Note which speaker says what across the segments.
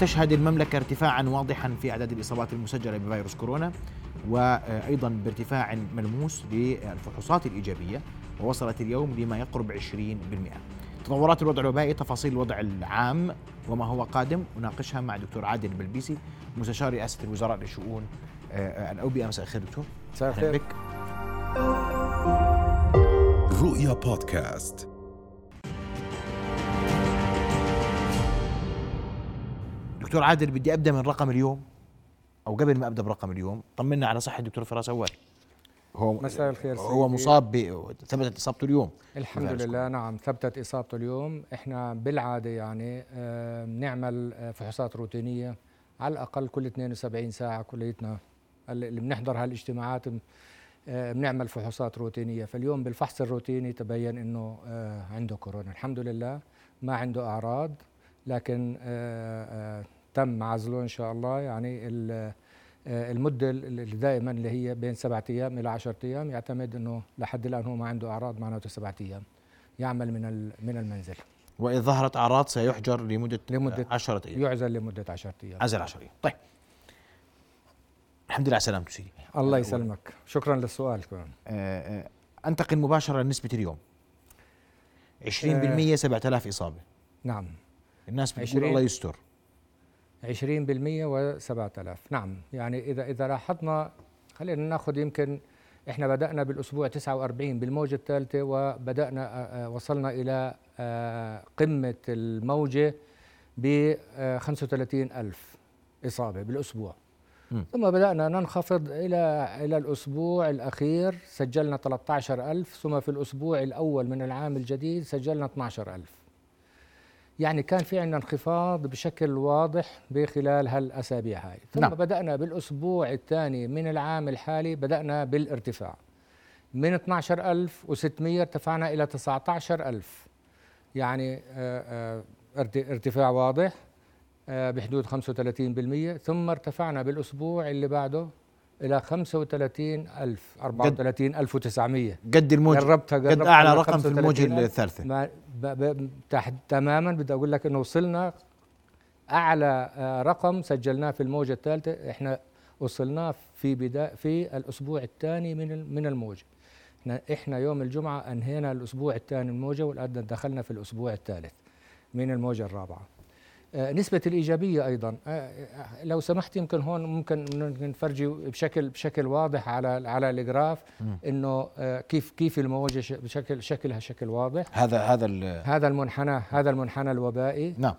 Speaker 1: تشهد المملكة ارتفاعا واضحا في أعداد الإصابات المسجلة بفيروس كورونا وأيضا بارتفاع ملموس للفحوصات الإيجابية ووصلت اليوم لما يقرب 20% تطورات الوضع الوبائي تفاصيل الوضع العام وما هو قادم نناقشها مع دكتور عادل البلبيسي مستشار رئاسة الوزراء لشؤون آه، الأوبئة. مساء الخير دكتور.
Speaker 2: مساء الخير. بك.
Speaker 1: رؤيا بودكاست. دكتور عادل بدي أبدأ من رقم اليوم أو قبل ما أبدأ برقم اليوم. طمنا على صحة الدكتور فراس أول.
Speaker 2: هو مساء الخير
Speaker 1: هو مصاب ب ثبتت إصابته اليوم.
Speaker 2: الحمد لله نعم ثبتت إصابته اليوم. إحنا بالعادة يعني بنعمل آه، فحوصات روتينية على الأقل كل 72 ساعة كليتنا. اللي بنحضر هالإجتماعات آه، بنعمل فحوصات روتينية. فاليوم بالفحص الروتيني تبين إنه آه، عنده كورونا. الحمد لله ما عنده أعراض لكن تم عزله إن شاء الله. يعني آه، المدة اللي دائما اللي هي بين سبعة أيام إلى 10 أيام يعتمد إنه لحد الآن هو ما عنده أعراض معناته سبعة أيام. يعمل من من المنزل.
Speaker 1: وإذا ظهرت أعراض سيحجر لمدة لمدة 10 أيام.
Speaker 2: يعزل لمدة 10 أيام.
Speaker 1: عزل 10 أيام. طيب. الحمد لله على سلامته سيدي.
Speaker 2: الله يسلمك. شكرا للسؤال كمان.
Speaker 1: آه، آه، أنتقل مباشرة لنسبة اليوم. 20% 7000 إصابة.
Speaker 2: نعم.
Speaker 1: الناس بتقول الله يستر.
Speaker 2: 20% و7000 نعم يعني إذا إذا لاحظنا خلينا ناخذ يمكن إحنا بدأنا بالأسبوع 49 بالموجة الثالثة وبدأنا وصلنا إلى قمة الموجة ب 35000 إصابة بالأسبوع. م. ثم بدأنا ننخفض إلى إلى الأسبوع الأخير سجلنا 13000 ثم في الأسبوع الأول من العام الجديد سجلنا 12000 يعني كان في عندنا انخفاض بشكل واضح بخلال هالأسابيع هاي. ثم نعم. بدأنا بالأسبوع الثاني من العام الحالي بدأنا بالارتفاع. من 12600 ارتفعنا إلى 19000 يعني آه، آه، ارتفاع واضح آه، بحدود 35% ثم ارتفعنا بالأسبوع اللي بعده إلى 35000 34900
Speaker 1: قد الموجه قربتها قد أعلى رقم في الموجة الثالثه
Speaker 2: تحت تماما بدي أقول لك إنه وصلنا أعلى آه، رقم سجلناه في الموجة الثالثة. إحنا وصلناه في بدا في الأسبوع الثاني من من الموجة. إحنا إحنا يوم الجمعة أنهينا الأسبوع الثاني من الموجة والآن دخلنا في الأسبوع الثالث من الموجة الرابعة. آه، نسبة الإيجابية أيضا. آه، لو سمحت يمكن هون ممكن نفرجي بشكل بشكل واضح على على الجراف إنه كيف كيف الموجة بشكل شكلها شكل واضح.
Speaker 1: هذا هذا
Speaker 2: هذا المنحنى هذا المنحنى الوبائي.
Speaker 1: نعم.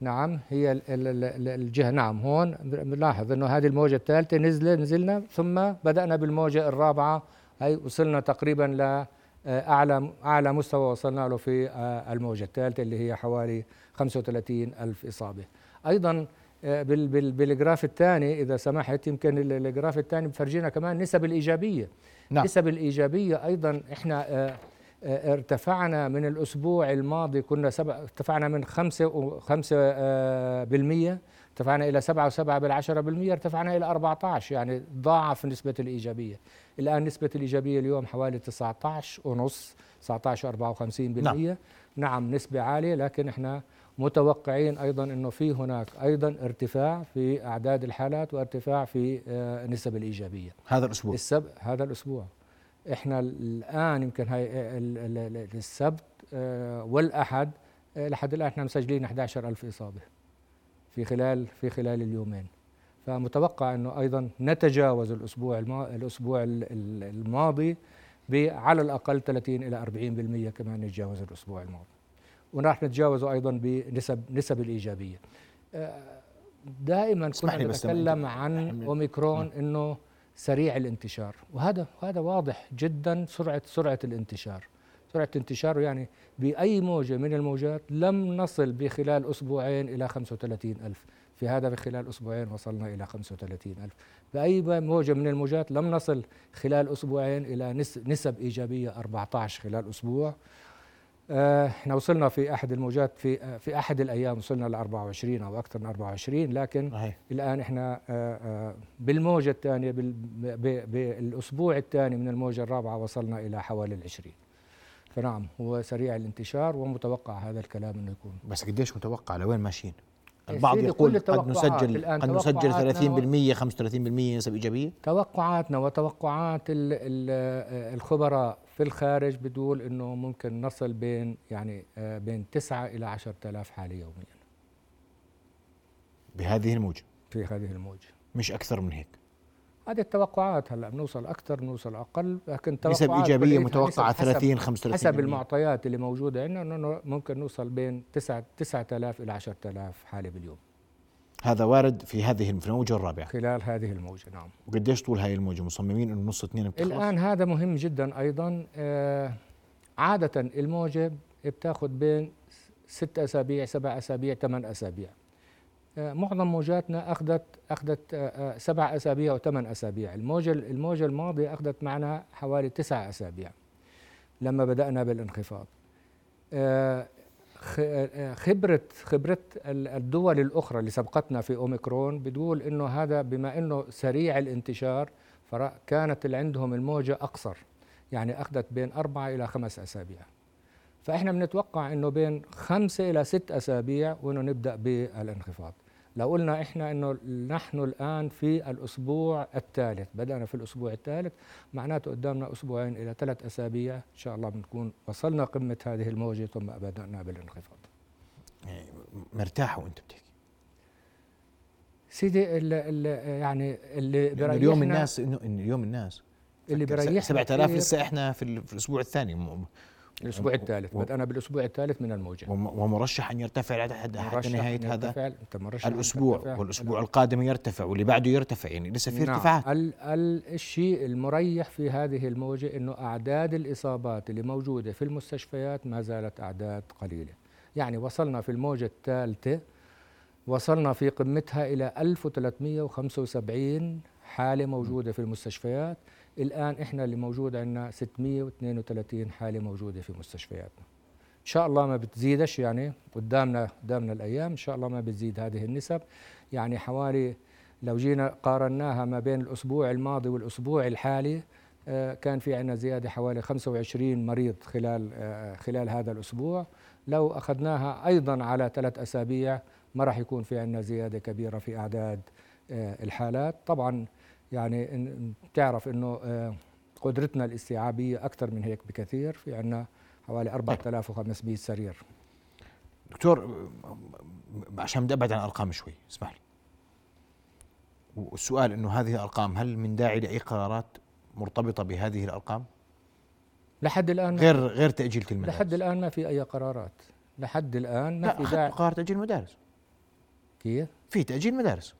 Speaker 2: نعم هي الجهة. نعم هون بنلاحظ إنه هذه الموجة الثالثة نزل نزلنا ثم بدأنا بالموجة الرابعة. هي وصلنا تقريبا ل آه، أعلى أعلى مستوى وصلنا له في آه، الموجة الثالثة اللي هي حوالي 35 ألف إصابة. أيضا آه، بالجراف الثاني إذا سمحت يمكن الجراف الثاني بفرجينا كمان نسب الإيجابية. نعم. نسب الإيجابية أيضا إحنا آه، ارتفعنا من الأسبوع الماضي كنا سبع ارتفعنا من خمسة وخمسة آه، بالمية. ارتفعنا إلى سبعة وسبعة بالعشرة بالمية ارتفعنا إلى 14 يعني ضاعف نسبة الإيجابية. الآن نسبة الإيجابية اليوم حوالي 19 ونص 19 54 بالمية. نعم. نعم نسبة عالية لكن إحنا متوقعين أيضا إنه في هناك أيضا ارتفاع في أعداد الحالات وارتفاع في آه، نسب الإيجابية.
Speaker 1: هذا الأسبوع.
Speaker 2: السب هذا الأسبوع. إحنا الآن يمكن هاي السبت آه، والأحد آه، لحد الآن إحنا مسجلين 11000 إصابة في خلال في خلال اليومين. فمتوقع إنه أيضا نتجاوز الأسبوع الأسبوع الماضي على الأقل 30 إلى 40% كمان نتجاوز الأسبوع الماضي. وراح نتجاوزه أيضا بنسب نسب الإيجابية. آه، دائما كنا نتكلم عن أوميكرون إنه سريع الانتشار وهذا هذا واضح جدا سرعه سرعة الانتشار. سرعة انتشاره يعني بأي موجة من الموجات لم نصل بخلال أسبوعين إلى 35 ألف. في هذا بخلال أسبوعين وصلنا إلى 35 ألف. بأي موجة من الموجات لم نصل خلال أسبوعين إلى نسب إيجابية 14 خلال أسبوع. آه، إحنا وصلنا في أحد الموجات في آه، في أحد الأيام وصلنا ل 24 أو أكثر من 24 لكن أيه. الآن إحنا آه، بالموجة الثانية بالأسبوع الثاني من الموجة الرابعة وصلنا إلى حوالي ال 20 فنعم هو سريع الانتشار ومتوقع هذا الكلام إنه يكون
Speaker 1: بس قديش متوقع لوين ماشيين؟ البعض يقول قد نسجل
Speaker 2: الآن
Speaker 1: قد نسجل
Speaker 2: توقعاتنا
Speaker 1: 30% 35% نسب إيجابية
Speaker 2: توقعاتنا وتوقعات ال ال الخبراء في الخارج بتقول إنه ممكن نصل بين يعني آه، بين 9 إلى 10000 حاله يوميا.
Speaker 1: بهذه الموجة؟
Speaker 2: في هذه الموجة.
Speaker 1: مش أكثر من هيك؟
Speaker 2: هذه التوقعات هلأ بنوصل أكثر بنوصل أقل لكن
Speaker 1: نسب
Speaker 2: توقعات
Speaker 1: إيجابية
Speaker 2: كليتها
Speaker 1: متوقعة
Speaker 2: حسب-
Speaker 1: 30 35
Speaker 2: حسب المعطيات اللي موجودة عندنا إنه ممكن نوصل بين 9 9000 إلى 10000 حاله باليوم.
Speaker 1: هذا وارد في هذه في الموجة الرابعة.
Speaker 2: خلال هذه الموجة نعم.
Speaker 1: وقديش طول هاي الموجة؟ مصممين إنه نص اثنين بتخلص؟
Speaker 2: الآن هذا مهم جدا أيضا. آه، عادة الموجة بتاخذ بين ست أسابيع سبع أسابيع ثمان أسابيع. آه، معظم موجاتنا أخذت أخذت آه، آه، سبع أسابيع وثمان أسابيع. الموجة الموجة الماضية أخذت معنا حوالي تسع أسابيع لما بدأنا بالانخفاض. آه، خبرة خبرة ال- الدول الأخرى اللي سبقتنا في أوميكرون بتقول إنه هذا بما إنه سريع الانتشار فكانت اللي عندهم الموجة أقصر يعني أخذت بين أربعة إلى خمس أسابيع. فإحنا بنتوقع إنه بين خمسة إلى ست أسابيع وإنه نبدأ بالانخفاض. لو قلنا إحنا إنه نحن الآن في الأسبوع الثالث بدأنا في الأسبوع الثالث معناته قدامنا أسبوعين إلى ثلاث أسابيع إن شاء الله بنكون وصلنا قمة هذه الموجة ثم بدأنا بالانخفاض.
Speaker 1: يعني مرتاح وأنت بتحكي.
Speaker 2: سيدي ال ال يعني اللي
Speaker 1: لأنه
Speaker 2: بيريحنا
Speaker 1: اليوم الناس إنه اليوم الناس.
Speaker 2: اللي بيريحنا
Speaker 1: 7000
Speaker 2: كتير.
Speaker 1: لسه إحنا في الأسبوع الثاني
Speaker 2: الأسبوع الثالث
Speaker 1: و-
Speaker 2: بدأنا بالأسبوع الثالث من الموجة.
Speaker 1: وم- ومرشح أن يرتفع حتى نهاية هذا
Speaker 2: الأسبوع.
Speaker 1: والأسبوع القادم يرتفع واللي بعده يرتفع يعني لسه في
Speaker 2: نعم.
Speaker 1: ارتفاعات.
Speaker 2: ال ال الشيء المريح في هذه الموجة إنه أعداد الإصابات اللي موجودة في المستشفيات ما زالت أعداد قليلة. يعني وصلنا في الموجة الثالثة وصلنا في قمتها إلى 1375 حالة موجودة في المستشفيات. الآن إحنا اللي موجود عندنا 632 حالة موجودة في مستشفياتنا. إن شاء الله ما بتزيدش يعني قدامنا قدامنا الأيام إن شاء الله ما بتزيد هذه النسب. يعني حوالي لو جينا قارناها ما بين الأسبوع الماضي والأسبوع الحالي آه، كان في عندنا زيادة حوالي 25 مريض خلال آه، خلال هذا الأسبوع. لو أخذناها أيضا على ثلاث أسابيع ما راح يكون في عندنا زيادة كبيرة في أعداد آه، الحالات. طبعا يعني بتعرف إنه آه، قدرتنا الاستيعابية أكثر من هيك بكثير. في عندنا حوالي 4500 سرير.
Speaker 1: دكتور عشان بدي أبعد عن الأرقام شوي اسمح لي. والسؤال إنه هذه الأرقام هل من داعي لأي قرارات مرتبطة بهذه الأرقام؟
Speaker 2: لحد الآن
Speaker 1: غير غير تأجيل المدارس.
Speaker 2: لحد الآن ما في أي قرارات. لحد الآن ما
Speaker 1: لا
Speaker 2: في داعي.
Speaker 1: قرار تأجيل مدارس.
Speaker 2: كيف؟
Speaker 1: في تأجيل مدارس.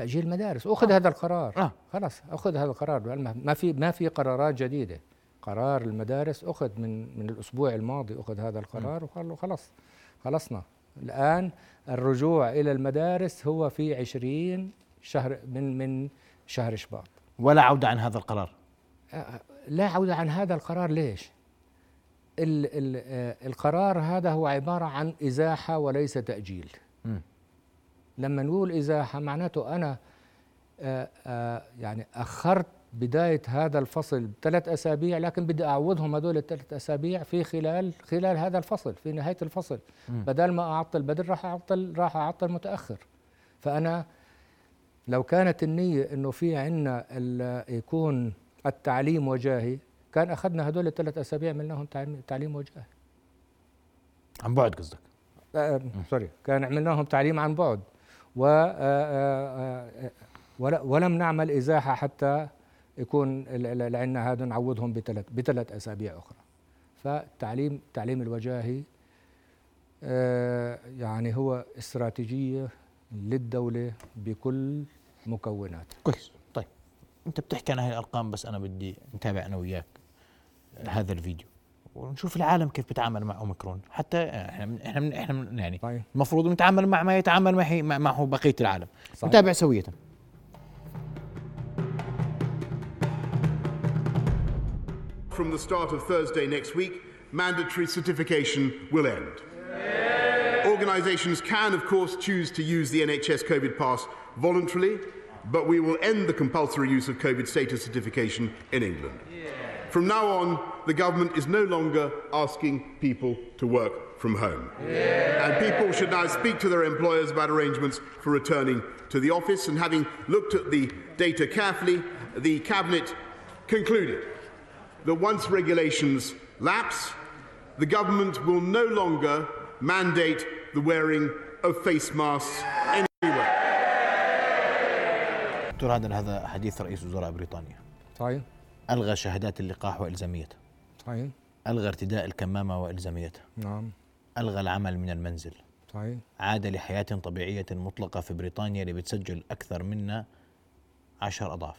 Speaker 2: تأجيل مدارس أخذ هذا القرار.
Speaker 1: آه.
Speaker 2: خلاص أخذ هذا القرار. ما في ما في قرارات جديدة. قرار المدارس أخذ من من الأسبوع الماضي أخذ هذا القرار وقالوا خلاص خلصنا. الآن الرجوع إلى المدارس هو في 20 شهر من من شهر شباط.
Speaker 1: ولا عودة عن هذا القرار؟
Speaker 2: آه، لا عودة عن هذا القرار. ليش؟ ال ال آه، القرار هذا هو عبارة عن إزاحة وليس تأجيل.
Speaker 1: مم.
Speaker 2: لما نقول إزاحة معناته أنا آه، آه، يعني أخرت بداية هذا الفصل بثلاث أسابيع لكن بدي أعوضهم هذول الثلاث أسابيع في خلال خلال هذا الفصل في نهاية الفصل.
Speaker 1: مم.
Speaker 2: بدل ما أعطل بدل راح أعطل راح أعطل متأخر. فأنا لو كانت النية إنه في عنا يكون التعليم وجاهي كان أخذنا هدول الثلاث أسابيع عملناهم تعليم- تعليم وجاهي.
Speaker 1: عن بعد قصدك؟
Speaker 2: آه، سوري. كان عملناهم تعليم عن بعد. آه، آه، آه، ولم نعمل إزاحة حتى يكون عندنا هذا نعوضهم بثلاث بثلاث أسابيع أخرى. فالتعليم التعليم الوجاهي يعني هو استراتيجية للدولة بكل مكوناتها.
Speaker 1: كويس. طيب أنت بتحكي عن هاي الأرقام بس أنا بدي نتابع أنا وياك هذا الفيديو. ونشوف العالم كيف بيتعامل مع اوميكرون حتى إحنا من إحنا من إحنا من يعني
Speaker 2: طيب
Speaker 1: المفروض نتعامل مع ما يتعامل معه مع- معه بقيه العالم
Speaker 2: صحيح.
Speaker 1: نتابع سويه
Speaker 3: From the start of Thursday next week, mandatory certification will end. Organisations can, of course, choose to use the NHS COVID pass voluntarily, but we will end the compulsory use of COVID status certification in England. From now on, the government is no longer asking people to work from home. And people should now speak to their employers about arrangements for returning to the office. And having looked at the data carefully, the Cabinet concluded that once regulations lapse, the government will no longer mandate the wearing of face masks anywhere.
Speaker 1: دكتور هذا هذا حديث رئيس وزراء بريطانيا
Speaker 2: صحيح
Speaker 1: ألغى شهادات اللقاح والزاميتها
Speaker 2: صحيح.
Speaker 1: ألغى ارتداء الكمامة والزاميتها
Speaker 2: نعم.
Speaker 1: ألغى العمل من المنزل.
Speaker 2: صحيح.
Speaker 1: عاد لحياة طبيعية مطلقة في بريطانيا اللي بتسجل أكثر منا عشر أضعاف.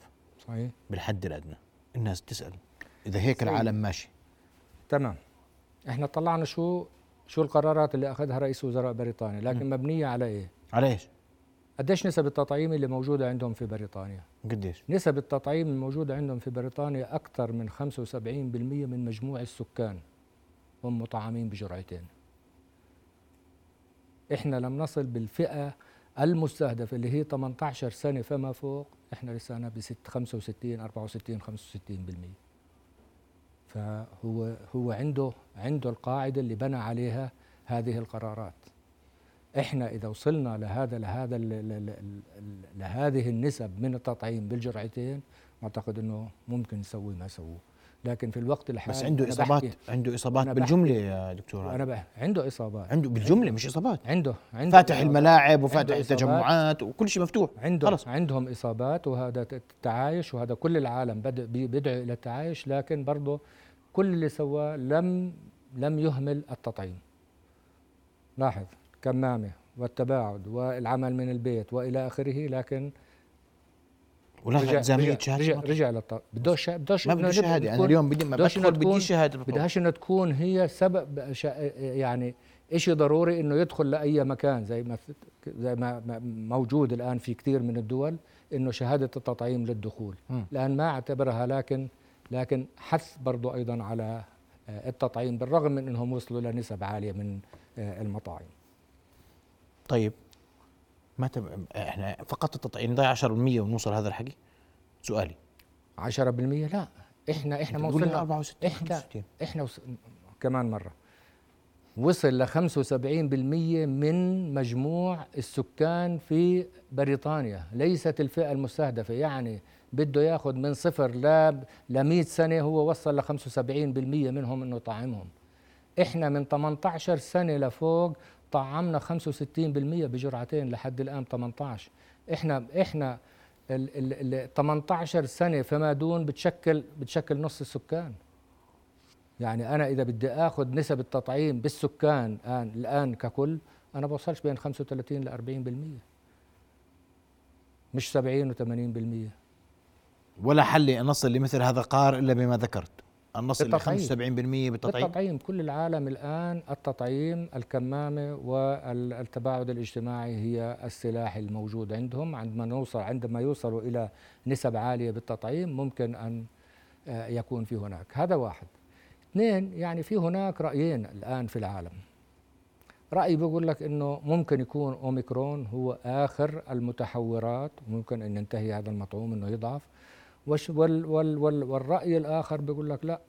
Speaker 2: صحيح.
Speaker 1: بالحد الأدنى. الناس تسال إذا هيك العالم ماشي.
Speaker 2: تمام. إحنا طلعنا شو شو القرارات اللي أخذها رئيس وزراء بريطانيا لكن مبنية على إيه؟
Speaker 1: على إيش؟
Speaker 2: قديش نسب التطعيم اللي موجودة عندهم في بريطانيا؟
Speaker 1: قديش؟
Speaker 2: نسب التطعيم الموجوده عندهم في بريطانيا أكثر من 75% من مجموع السكان هم مطعمين بجرعتين. إحنا لم نصل بالفئة المستهدفة اللي هي 18 سنة فما فوق إحنا لسانا ب 65 64 65% فهو هو عنده عنده القاعدة اللي بنى عليها هذه القرارات. إحنا إذا وصلنا لهذا لهذا لهذه النسب من التطعيم بالجرعتين أعتقد إنه ممكن نسوي ما سووه. لكن في الوقت الحالي
Speaker 1: بس عنده
Speaker 2: إصابات
Speaker 1: عنده
Speaker 2: إصابات
Speaker 1: بالجملة يا دكتور
Speaker 2: أنا بح- عنده إصابات.
Speaker 1: عنده بالجملة مش إصابات.
Speaker 2: عنده عنده
Speaker 1: فاتح
Speaker 2: إصابات.
Speaker 1: الملاعب وفاتح. التجمعات وكل شيء مفتوح.
Speaker 2: عنده
Speaker 1: خلص.
Speaker 2: عندهم إصابات وهذا التعايش وهذا كل العالم بد- بي- بيدعو إلى التعايش لكن برضه كل اللي سواه لم لم يهمل التطعيم. لاحظ. كمامه والتباعد والعمل من البيت وإلى آخره لكن
Speaker 1: ولا
Speaker 2: رجع رجع, رجع للط... بدوش بدوش
Speaker 1: ما
Speaker 2: إنه
Speaker 1: بدي شهادة
Speaker 2: أنا
Speaker 1: اليوم بدي ما
Speaker 2: إنه
Speaker 1: بدخل بدي شهادة.
Speaker 2: بدهاش انها تكون هي سبب يعني شيء ضروري إنه يدخل لأي مكان زي ما زي ما موجود الآن في كثير من الدول إنه شهادة التطعيم للدخول
Speaker 1: مم.
Speaker 2: الان ما أعتبرها لكن لكن حث برضو أيضا على آه، التطعيم بالرغم من إنهم وصلوا لنسب عالية من آه، المطاعم
Speaker 1: طيب ما تب... إحنا فقط التطعيم نضيع 10% ونوصل هذا الحكي سؤالي.
Speaker 2: 10% لا. إحنا إحنا ما وصلنا.
Speaker 1: 64
Speaker 2: إحنا
Speaker 1: 65.
Speaker 2: إحنا وص... كمان مرة. وصل ل 75% من مجموع السكان في بريطانيا. ليست الفئة المستهدفة. يعني بده ياخذ من صفر ل ل 100 سنة هو وصل ل 75% منهم إنه طعمهم إحنا من 18 سنة لفوق طعمنا 65% بجرعتين لحد الآن 18 إحنا إحنا ال ال ال 18 سنة فما دون بتشكل بتشكل نص السكان. يعني أنا إذا بدي آخذ نسب التطعيم بالسكان الان الآن ككل أنا بوصلش بين 35 ل 40% مش 70 و80%
Speaker 1: ولا حل نصل لمثل هذا القرار إلا بما ذكرت. ل
Speaker 2: بالتطعيم.
Speaker 1: 75% بالتطعيم؟
Speaker 2: التطعيم كل العالم الآن التطعيم الكمامة والتباعد الاجتماعي هي السلاح الموجود عندهم. عندما نوصل عندما يوصلوا إلى نسب عالية بالتطعيم ممكن أن آه، يكون في هناك. هذا واحد. اثنين يعني في هناك رأيين الآن في العالم. رأي بيقول لك أنه ممكن يكون أوميكرون هو آخر المتحورات. ممكن أن ينتهي هذا المطعوم أنه يضعف. وال وال وال والرأي الآخر بيقول لك لا.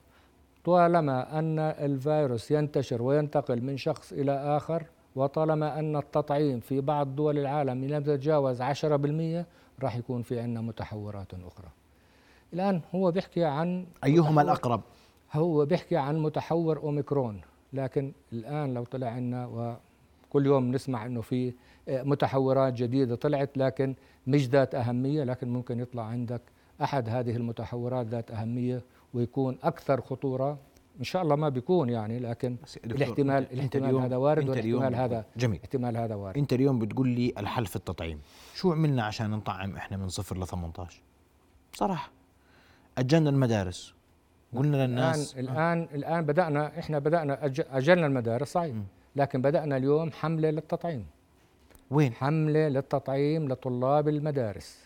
Speaker 2: طالما أن الفيروس ينتشر وينتقل من شخص إلى آخر وطالما أن التطعيم في بعض دول العالم لم يتجاوز 10% راح يكون في عندنا متحورات أخرى. الآن هو بيحكي عن
Speaker 1: أيهما
Speaker 2: متحور-
Speaker 1: الأقرب؟
Speaker 2: هو بيحكي عن متحور أوميكرون. لكن الآن لو طلع عنا وكل يوم نسمع إنه في آه، متحورات جديدة طلعت لكن مش ذات أهمية لكن ممكن يطلع عندك أحد هذه المتحورات ذات أهمية ويكون أكثر خطورة. إن شاء الله ما بيكون يعني لكن الاحتمال
Speaker 1: أنت
Speaker 2: الاحتمال
Speaker 1: اليوم-
Speaker 2: هذا وارد والاحتمال هذا
Speaker 1: جميل.
Speaker 2: احتمال هذا وارد.
Speaker 1: أنت اليوم بتقول لي الحل في التطعيم. شو عملنا عشان نطعم إحنا من صفر ل 18 بصراحه أجلنا المدارس. قلنا للناس
Speaker 2: الان الآن الان بدانا إحنا بدانا أجلنا المدارس صحيح. لكن بدأنا اليوم حملة للتطعيم.
Speaker 1: وين؟
Speaker 2: حملة للتطعيم لطلاب المدارس.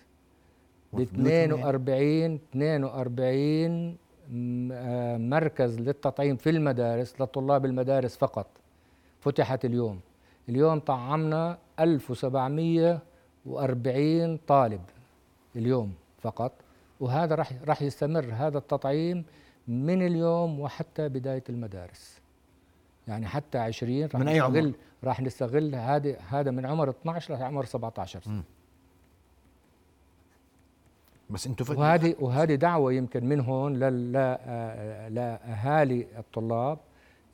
Speaker 2: ب
Speaker 1: وفي بيوت
Speaker 2: 42 42 م- آه، مركز للتطعيم في المدارس لطلاب المدارس فقط. فتحت اليوم. اليوم طعمنا 1740 طالب اليوم فقط. وهذا راح راح يستمر هذا التطعيم من اليوم وحتى بداية المدارس. يعني حتى 20 راح
Speaker 1: من أي عمر؟
Speaker 2: نستغل راح نستغل هذا هذا من عمر 12 لعمر 17 سنه
Speaker 1: بس أنتم فت-
Speaker 2: وهذه وهذه دعوة يمكن من هون لل- لا- آه، لاهالي الطلاب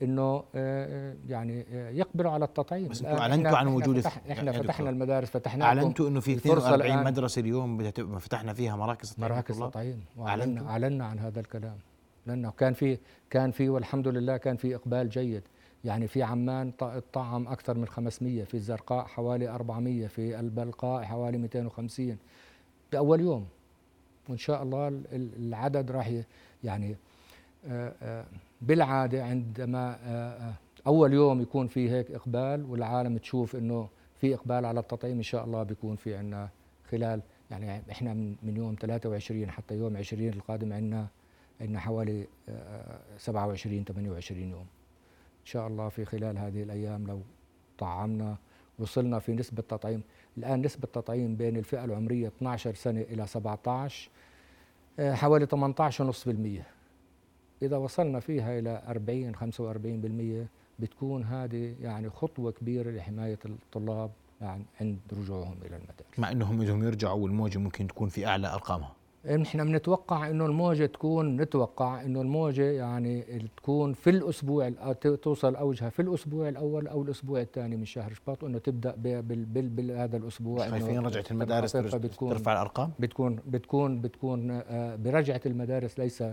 Speaker 2: إنه آه، يعني آه، يقبلوا على التطعيم
Speaker 1: بس أنتوا
Speaker 2: أعلنتوا
Speaker 1: عن وجود
Speaker 2: فتح
Speaker 1: إحنا
Speaker 2: فتحنا. المدارس فتحنا
Speaker 1: أعلنتوا إنه في
Speaker 2: الفرصة
Speaker 1: 42
Speaker 2: الآن.
Speaker 1: مدرسة اليوم فتحنا فيها مراكز تطعيم
Speaker 2: مراكز. تطعيم؟ واعلنا أعلنا عن هذا الكلام لأنه كان في كان في والحمد لله كان في إقبال جيد يعني في عمان طعم أكثر من 500 في الزرقاء حوالي 400 في البلقاء حوالي 250 بأول يوم وإن شاء الله ال- ال- العدد راح يعني آه، آه، بالعادة عندما آه، أول يوم يكون في هيك إقبال والعالم تشوف إنه في إقبال على التطعيم إن شاء الله بيكون في عندنا خلال يعني إحنا من يوم 23 حتى يوم 20 القادم عندنا عندنا حوالي آه، 27 28 يوم. إن شاء الله في خلال هذه الأيام لو طعمنا وصلنا في نسبة تطعيم الآن نسبة تطعيم بين الفئة العمرية 12 سنة إلى 17 آه، حوالي 18.5% إذا وصلنا فيها إلى 40 45% بتكون هذه يعني خطوة كبيرة لحماية الطلاب يعني عند رجوعهم إلى المدارس.
Speaker 1: مع إنهم بدهم يرجعوا والموجة ممكن تكون في أعلى أرقامها.
Speaker 2: نحن بنتوقع إنه الموجة تكون نتوقع إنه الموجة يعني تكون في الأسبوع توصل اوجها في الأسبوع الأول أو الأسبوع الثاني من شهر. شباط وانه تبدأ بهذا
Speaker 1: الأسبوع خايفين؟ رجعة المدارس
Speaker 2: بتكون
Speaker 1: ترفع الأرقام؟
Speaker 2: بتكون بتكون بتكون آه، برجعة المدارس ليس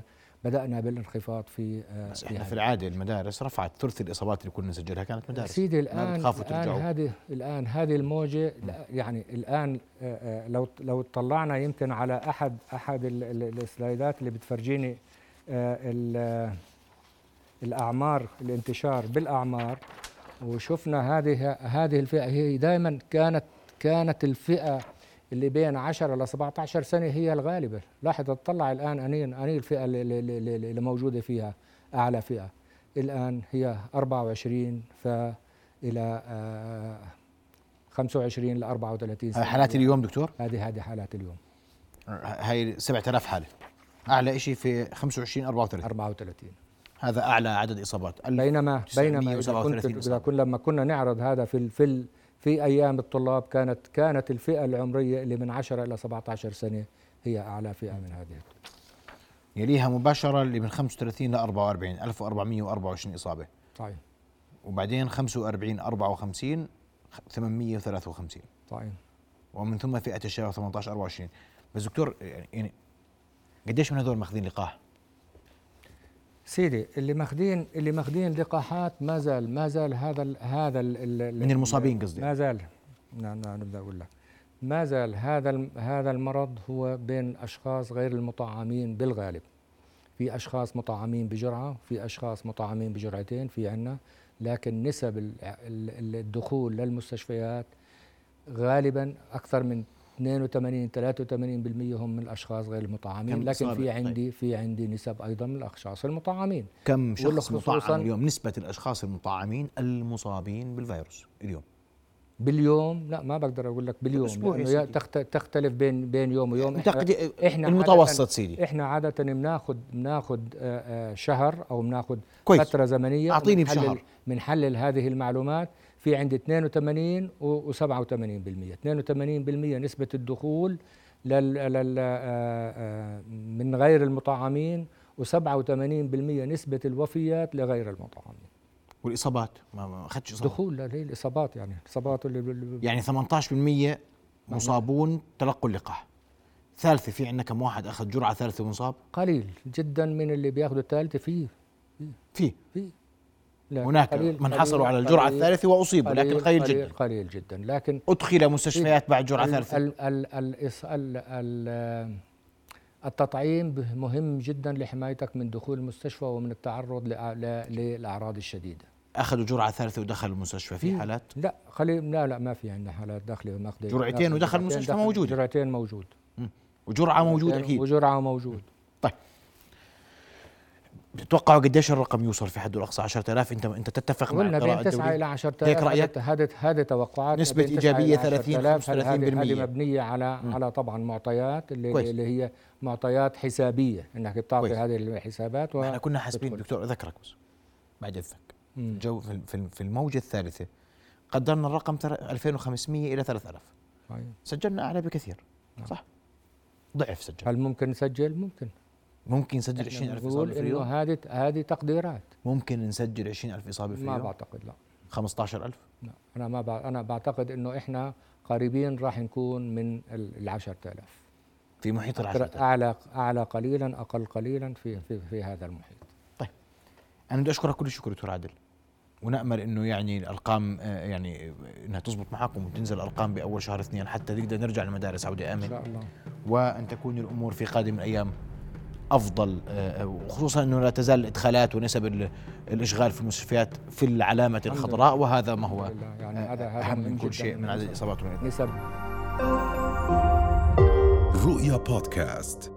Speaker 2: بدأنا بالانخفاض في آه،
Speaker 1: بس
Speaker 2: إحنا.
Speaker 1: في العادة المدارس رفعت ثلث الإصابات اللي كنا نسجلها كانت مدارس.
Speaker 2: سيدي الآن
Speaker 1: بتخافوا
Speaker 2: الآن
Speaker 1: ترجعوا.
Speaker 2: هذه الآن هذه الموجة يعني الآن آه، آه، لو لو طلعنا يمكن على أحد أحد ال- ال- السلايدات اللي بتفرجيني ال- الأعمار الانتشار بالأعمار وشفنا هذه هذه الفئة هي دائما كانت كانت الفئة اللي بين 10 ل 17 سنة هي الغالبة. لاحظ اطلع الآن اني اني الفئه اللي, اللي, اللي موجودة فيها أعلى فئة. الآن هي 24 ف إلى آه، 25 ل 34
Speaker 1: سنة. حالات اليوم دكتور؟
Speaker 2: هذه هذه حالات اليوم.
Speaker 1: هاي 7000 حالة. أعلى شيء في 25 34
Speaker 2: 34
Speaker 1: هذا أعلى عدد إصابات.
Speaker 2: بينما بينما إذا
Speaker 1: 937
Speaker 2: كنت
Speaker 1: إذا.
Speaker 2: كنا لما كنا نعرض هذا في في في أيام الطلاب كانت كانت الفئة العمرية اللي من 10 إلى 17 سنة هي أعلى فئة من هذه
Speaker 1: يليها مباشرة اللي من 35 ل 44 1424 إصابة.
Speaker 2: صحيح.
Speaker 1: وبعدين 45 54 853
Speaker 2: صحيح.
Speaker 1: ومن ثم فئة الشباب 18 24 بس دكتور يعني قديش من هذول ماخذين لقاح؟
Speaker 2: سيدي اللي ماخذين اللي ماخذين لقاحات ما زال ما زال هذا ال هذا ال ال
Speaker 1: من المصابين قصدي.
Speaker 2: ما زال نعم نعم نبدأ أقول لك ما زال هذا هذا المرض هو بين أشخاص غير المطعمين بالغالب. في أشخاص مطعمين بجرعة في أشخاص مطعمين بجرعتين في عنا. لكن نسب ال- ال- الدخول للمستشفيات غالبا أكثر من 82 83% هم من الأشخاص غير المطعمين. لكن؟ في
Speaker 1: طيب.
Speaker 2: عندي في عندي نسب أيضا من الأشخاص المطعمين.
Speaker 1: كم شخص مطعم اليوم؟ نسبة الأشخاص المطعمين المصابين بالفيروس اليوم.
Speaker 2: باليوم؟ لا ما بقدر أقول لك باليوم. لأنه تختلف بين بين يوم ويوم.
Speaker 1: قد-
Speaker 2: إحنا
Speaker 1: المتوسط سيدي.
Speaker 2: إحنا عادة بناخذ بناخذ آه، آه، شهر أو بناخذ. فترة
Speaker 1: زمنية
Speaker 2: وبنحلل-
Speaker 1: بشهر.
Speaker 2: بنحلل هذه المعلومات. في عندي 82 و 87% 82% نسبة الدخول لل, لل آه، آه، من غير المطعمين و87% نسبة الوفيات لغير المطعمين.
Speaker 1: والإصابات؟ ما أخذتش إصابة.
Speaker 2: دخول لهي الإصابات يعني. الاصابات اللي
Speaker 1: يعني 18% مصابون تلقوا اللقاح. ثالثة في عندنا كم واحد أخذ جرعة ثالثة ومصاب
Speaker 2: قليل جدا من اللي بياخذوا الثالثة فيه.
Speaker 1: في
Speaker 2: فيه. لا
Speaker 1: هناك
Speaker 2: قليل-
Speaker 1: من حصلوا على الجرعة
Speaker 2: قليل-
Speaker 1: الثالثة وأصيبوا لكن قليل
Speaker 2: قليل,
Speaker 1: جدا.
Speaker 2: قليل جدا. لكن
Speaker 1: أدخل مستشفيات بعد جرعة
Speaker 2: ال-
Speaker 1: ثالثة؟
Speaker 2: ال- ال- الإص- ال- ال- التطعيم مهم جدا لحمايتك من دخول المستشفى ومن التعرض لأ- ل- للأعراض الشديدة.
Speaker 1: أخذوا جرعة ثالثة ودخلوا المستشفى في حالات؟
Speaker 2: لا قليل لا لا ما في عندنا حالات داخله ماخذه
Speaker 1: جرعتين ودخل المستشفى موجودة.
Speaker 2: جرعتين موجود.
Speaker 1: وجرعة
Speaker 2: جرعتين
Speaker 1: أكيد.
Speaker 2: وجرعة موجود.
Speaker 1: بتتوقعوا قديش الرقم يوصل في حد الأقصى 10000 أنت أنت تتفق مع
Speaker 2: قلنا بين 9
Speaker 1: الدولية؟
Speaker 2: إلى 10000
Speaker 1: هيك رأيك؟
Speaker 2: هذا هذا توقعات
Speaker 1: نسبة
Speaker 2: بين 9
Speaker 1: إيجابية
Speaker 2: إلى
Speaker 1: 30
Speaker 2: 10,000. هذه-
Speaker 1: 35%.
Speaker 2: هذه مبنية على على طبعا معطيات اللي,
Speaker 1: كويس.
Speaker 2: اللي هي معطيات حسابية إنك بتعطي
Speaker 1: كويس.
Speaker 2: هذه الحسابات
Speaker 1: إحنا كنا حاسبين. دكتور أذكرك بس بعد اذنك الجو في في- الموجة الثالثة قدرنا الرقم ترى 2500 إلى 3000
Speaker 2: صحيح.
Speaker 1: سجلنا أعلى بكثير
Speaker 2: نعم.
Speaker 1: صح ضعف سجل
Speaker 2: هل ممكن نسجل ممكن
Speaker 1: ممكن نسجل
Speaker 2: إحنا
Speaker 1: 20000
Speaker 2: بنقول
Speaker 1: إصابة في اليوم؟
Speaker 2: هذه هذه تقديرات.
Speaker 1: ممكن نسجل 20000 إصابة في
Speaker 2: ما
Speaker 1: اليوم؟
Speaker 2: بعتقد لا.
Speaker 1: 15000
Speaker 2: لا. أنا ما بع... أنا بعتقد إنه إحنا قريبين راح نكون من ال 10000
Speaker 1: في محيط العشرة
Speaker 2: اعلى أعلى قليلا أقل قليلا في في, في هذا المحيط.
Speaker 1: أنا بدي أشكرك كل الشكر دكتور عادل. ونأمل إنه يعني الأرقام آه، يعني إنها تزبط معكم وتنزل الأرقام بأول شهر اثنين حتى نقدر نرجع للمدارس. عودة
Speaker 2: إن
Speaker 1: امن
Speaker 2: شاء الله.
Speaker 1: وأن تكون الأمور في قادم الأيام أفضل آه، وخصوصا إنه لا تزال الإدخالات ونسب ال- الإشغال في المستشفيات في
Speaker 2: العلامة
Speaker 1: الخضراء وهذا ما هو.
Speaker 2: يعني
Speaker 1: آه،
Speaker 2: هذا
Speaker 1: أهم من كل شيء من عدد الاصابات والميتات
Speaker 2: نسب
Speaker 4: رؤيا بودكاست.